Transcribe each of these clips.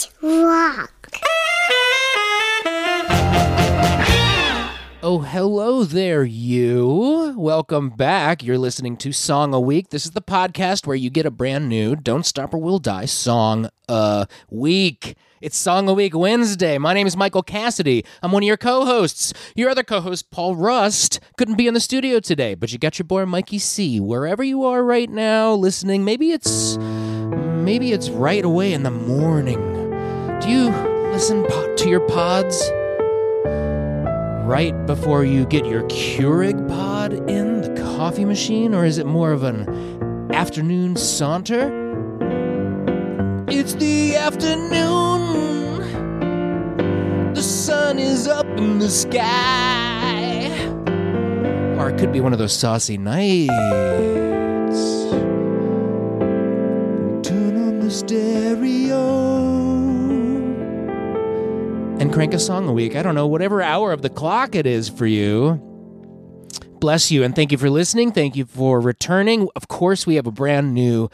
Let's rock. Oh, hello there, you. Welcome back. You're listening to Song a Week. This is the podcast where you get a brand new Don't Stop or We'll Die song a week. It's Song a Week Wednesday. My name is Michael Cassidy. I'm one of your co hosts. Your other co host, Paul Rust, couldn't be in the studio today, but you got your boy Mikey C. Wherever you are right now listening, maybe it's. Maybe it's right away in the morning. Do you listen to your pods? right before you get your Keurig pod in the coffee machine, or is it more of an afternoon saunter? It's the afternoon. The sun is up in the sky. Or it could be one of those saucy nights. Turn on the stereo and crank a song a week. I don't know, whatever hour of the clock it is for you. Bless you and thank you for listening. Thank you for returning. Of course, we have a brand new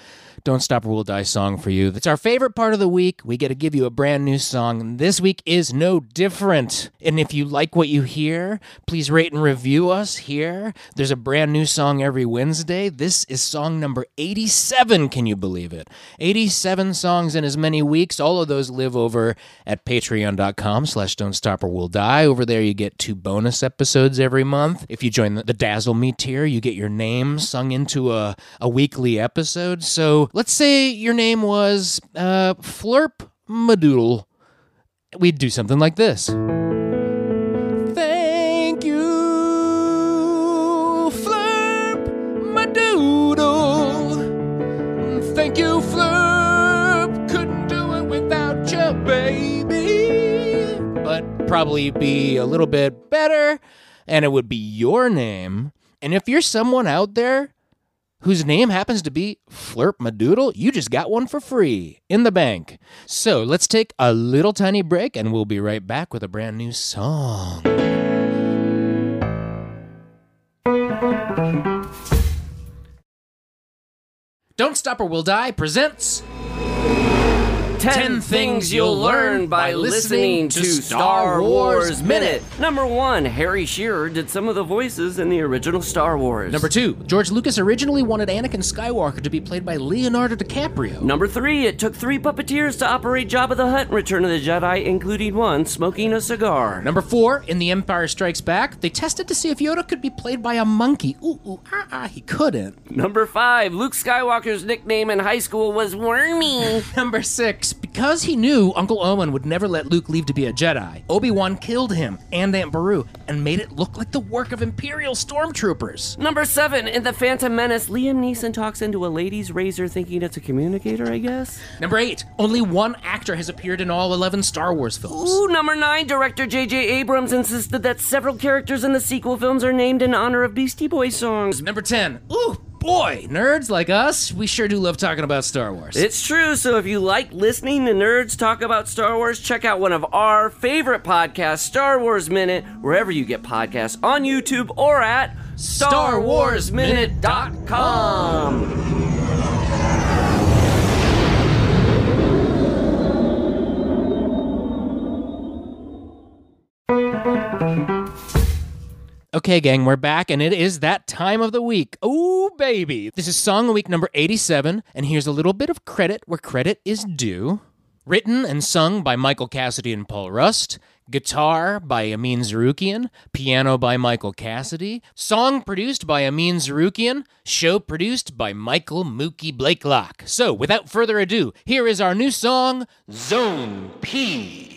Don't Stop or We'll Die song for you. That's our favorite part of the week. We get to give you a brand new song. This week is no different. And if you like what you hear, please rate and review us here. There's a brand new song every Wednesday. This is song number 87. Can you believe it? 87 songs in as many weeks. All of those live over at patreon.com slash don't stop or we'll die. Over there, you get two bonus episodes every month. If you join the, the Dazzle Me tier, you get your name sung into a, a weekly episode. So let's say your name was uh, Flurp Madoodle. We'd do something like this. Thank you, Flurp Madoodle. Thank you, Flurp. Couldn't do it without you, baby. But probably be a little bit better, and it would be your name. And if you're someone out there whose name happens to be Flurp Madoodle, you just got one for free in the bank. So let's take a little tiny break and we'll be right back with a brand new song. Don't Stop or We'll Die presents 10 things you'll learn by listening to Star Wars Minute. Number 1, Harry Shearer did some of the voices in the original Star Wars. Number two, George Lucas originally wanted Anakin Skywalker to be played by Leonardo DiCaprio. Number 3, it took 3 puppeteers to operate Jabba the Hutt in Return of the Jedi, including one smoking a cigar. Number four, in The Empire Strikes Back, they tested to see if Yoda could be played by a monkey. Ooh, ooh, ah, ah, he couldn't. Number 5, Luke Skywalker's nickname in high school was Wormy. Number six, because he knew Uncle Owen would never let Luke leave to be a Jedi, Obi Wan killed him and Aunt Beru and made it look like the work of Imperial stormtroopers. Number 7, in The Phantom Menace, Liam Neeson talks into a lady's razor thinking it's a communicator, I guess. Number eight, only one actor has appeared in all 11 Star Wars films. Ooh, number 9, director J.J. Abrams insisted that several characters in the sequel films are named in honor of Beastie Boys songs. Number 10, ooh, boy, nerds like us, we sure do love talking about Star Wars. It's true, so if you like listening to nerds talk about Star Wars, check out one of our favorite podcasts, Star Wars Minute, wherever you get podcasts, on YouTube or at StarWarsMinute.com. Okay, gang, we're back, and it is that time of the week. Oh, baby. This is Song of Week number 87, and here's a little bit of credit where credit is due. Written and sung by Michael Cassidy and Paul Rust. Guitar by Amin Zarukian. Piano by Michael Cassidy. Song produced by Amin Zarukian. Show produced by Michael Mookie Blakelock. So, without further ado, here is our new song, Zone P.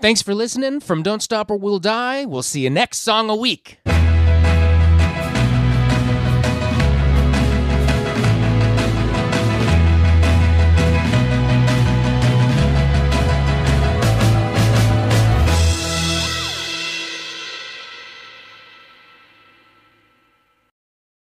Thanks for listening. From Don't Stop or We'll Die, we'll see you next song a week.